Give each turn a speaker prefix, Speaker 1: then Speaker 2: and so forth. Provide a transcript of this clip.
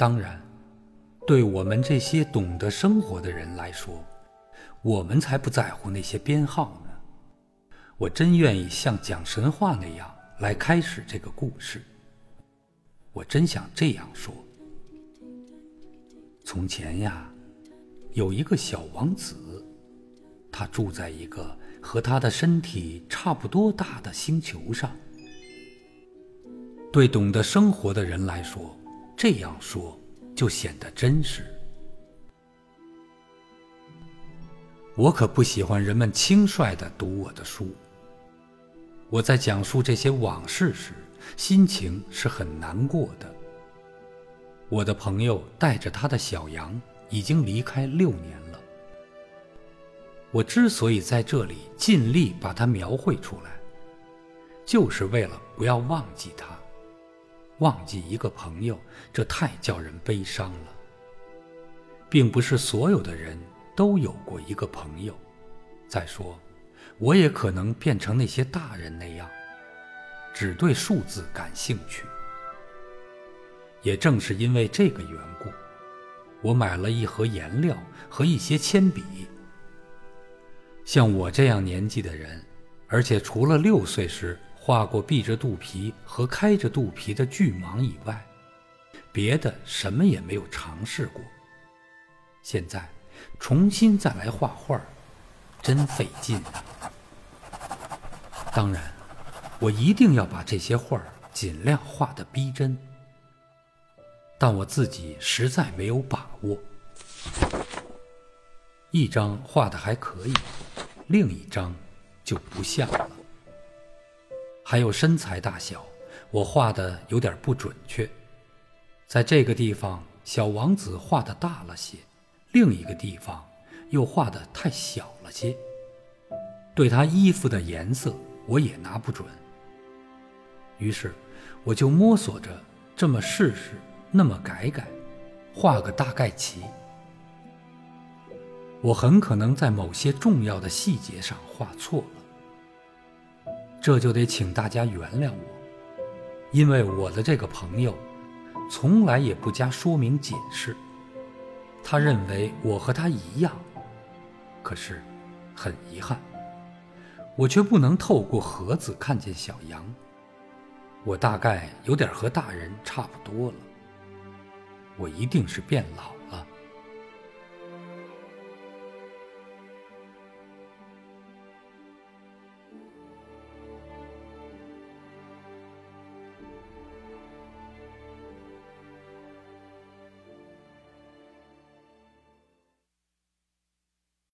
Speaker 1: 当然，对我们这些懂得生活的人来说，我们才不在乎那些编号呢。我真愿意像讲神话那样来开始这个故事。我真想这样说：从前呀，有一个小王子，他住在一个和他的身体差不多大的星球上。对懂得生活的人来说，这样说就显得真实。我可不喜欢人们轻率地读我的书。我在讲述这些往事时，心情是很难过的。我的朋友带着他的小羊已经离开六年了。我之所以在这里尽力把它描绘出来，就是为了不要忘记他。忘记一个朋友，这太叫人悲伤了。并不是所有的人都有过一个朋友。再说，我也可能变成那些大人那样，只对数字感兴趣。也正是因为这个缘故，我买了一盒颜料和一些铅笔。像我这样年纪的人，而且除了六岁时。画过闭着肚皮和开着肚皮的巨蟒以外，别的什么也没有尝试过。现在重新再来画画，真费劲啊！当然，我一定要把这些画尽量画得逼真，但我自己实在没有把握。一张画的还可以，另一张就不像了。还有身材大小，我画的有点不准确。在这个地方，小王子画的大了些；另一个地方又画的太小了些。对他衣服的颜色，我也拿不准。于是，我就摸索着这么试试，那么改改，画个大概齐。我很可能在某些重要的细节上画错了。这就得请大家原谅我，因为我的这个朋友，从来也不加说明解释。他认为我和他一样，可是，很遗憾，我却不能透过盒子看见小羊。我大概有点和大人差不多了，我一定是变老。